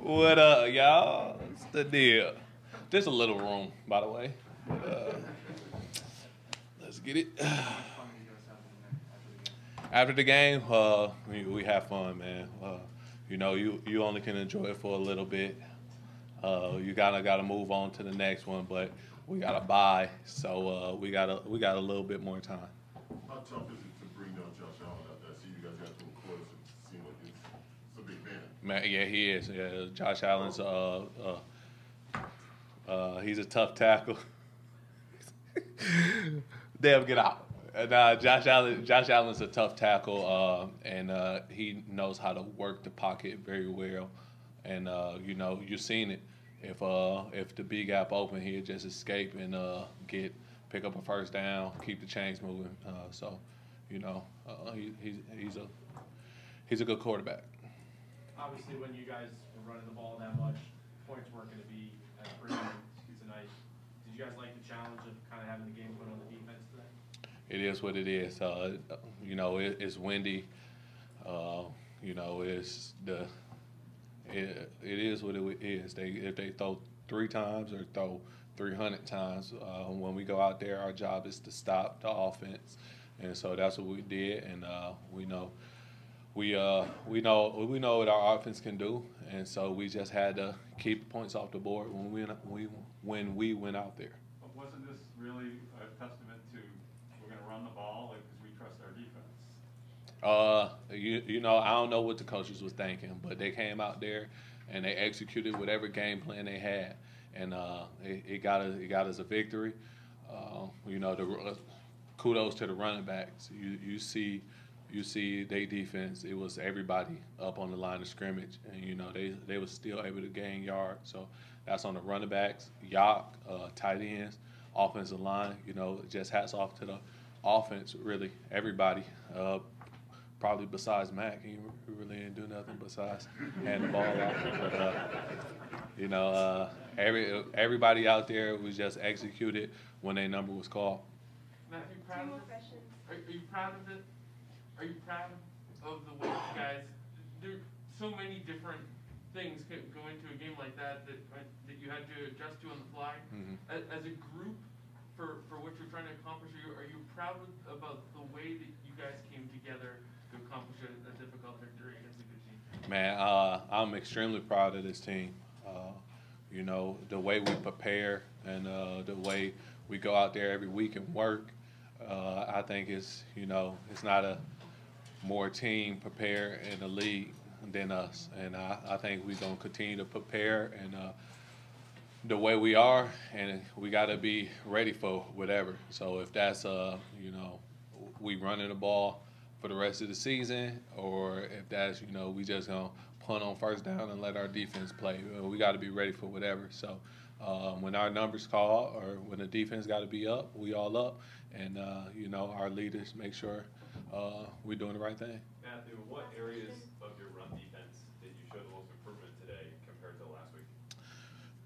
What up, y'all? What's the deal? There's a little room, by the way. Uh, let's get it. After the game, uh, we, we have fun, man. Uh, you know, you, you only can enjoy it for a little bit. Uh, you gotta gotta move on to the next one, but we gotta buy, so uh, we got a we got a little bit more time. How tough is it to bring down Josh Allen? I see you guys got to close and it's, it's yeah, he is. Yeah, Josh Allen's uh uh uh he's a tough tackle. Damn, get out. Uh, Josh Allen, Josh Allen's a tough tackle, uh, and uh, he knows how to work the pocket very well. And uh, you know, you've seen it. If uh, if the B gap open, he'll just escape and uh, get pick up a first down, keep the chains moving. Uh, so, you know, uh, he, he's he's a he's a good quarterback. Obviously, when you guys were running the ball that much, points weren't gonna be as pretty tonight. Did you guys like the challenge of kind of having the game put on the defense today? It is what it is. Uh, you know, it, it's windy. Uh, you know, it's the it, it is what it is. They if they throw three times or throw three hundred times, uh, when we go out there, our job is to stop the offense, and so that's what we did. And uh, we know we uh, we know we know what our offense can do, and so we just had to keep points off the board when we we when we went out there. But wasn't this really a testament to, we're gonna run the ball, like, because we trust our defense? Uh, you you know, I don't know what the coaches was thinking, but they came out there and they executed whatever game plan they had, and uh, it, it got us it got us a victory. Uh, you know, the uh, kudos to the running backs. You you see you see their defense. It was everybody up on the line of scrimmage, and you know they they was still able to gain yards. So that's on the running backs, Yock, uh, tight ends, offensive line. You know, just hats off to the offense. Really, everybody. Uh, probably besides Mac, he he really didn't do nothing besides hand the ball off. But uh, you know, uh, every everybody out there was just executed when their number was called. Matt, you proud of more it? Are, are you proud of it? Are you proud of the way you guys? There are so many different things go go into a game like that that uh, that you had to adjust to on the fly. Mhm. As, as a group, for for what you're trying to accomplish, are you are you proud of, about the way that you guys came together to accomplish a, a difficult victory against a good team? Man, uh, I'm extremely proud of this team. Uh, you know, the way we prepare and uh, the way we go out there every week and work. Uh, I think it's you know it's not a more team prepare in the league than us, and I, I think we're gonna continue to prepare and uh, the way we are, and we got to be ready for whatever. So if that's uh you know we running the ball for the rest of the season, or if that's you know we just gonna punt on first down and let our defense play, uh, we got to be ready for whatever. So um, when our numbers call, or when the defense got to be up, we all up, and uh, you know our leaders make sure uh, we're doing the right thing. Matthew, what areas of your run defense did you show the most improvement today compared to last week?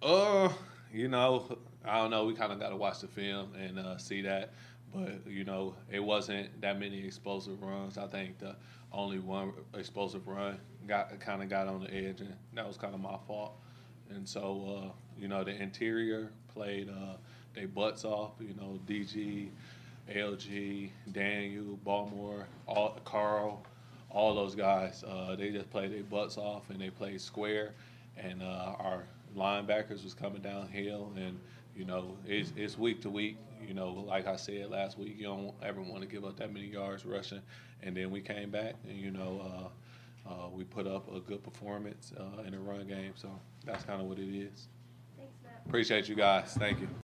Uh, you know, I don't know. We kind of got to watch the film and uh, see that. But you know, it wasn't that many explosive runs. I think the only one explosive run got kind of got on the edge, and that was kind of my fault. And so, uh, you know, the interior played uh, they butts off. You know, DG, LG, Daniel, Barmore, all Carl, all those guys. Uh, they just played their butts off, and they played square. And uh, our linebackers was coming downhill, and you know, it's, it's week to week. You know, like I said last week, you don't ever want to give up that many yards rushing. And then we came back, and you know, uh, uh, we put up a good performance uh, in the run game. So that's kind of what it is. Thanks, Matt. Appreciate you guys. Thank you.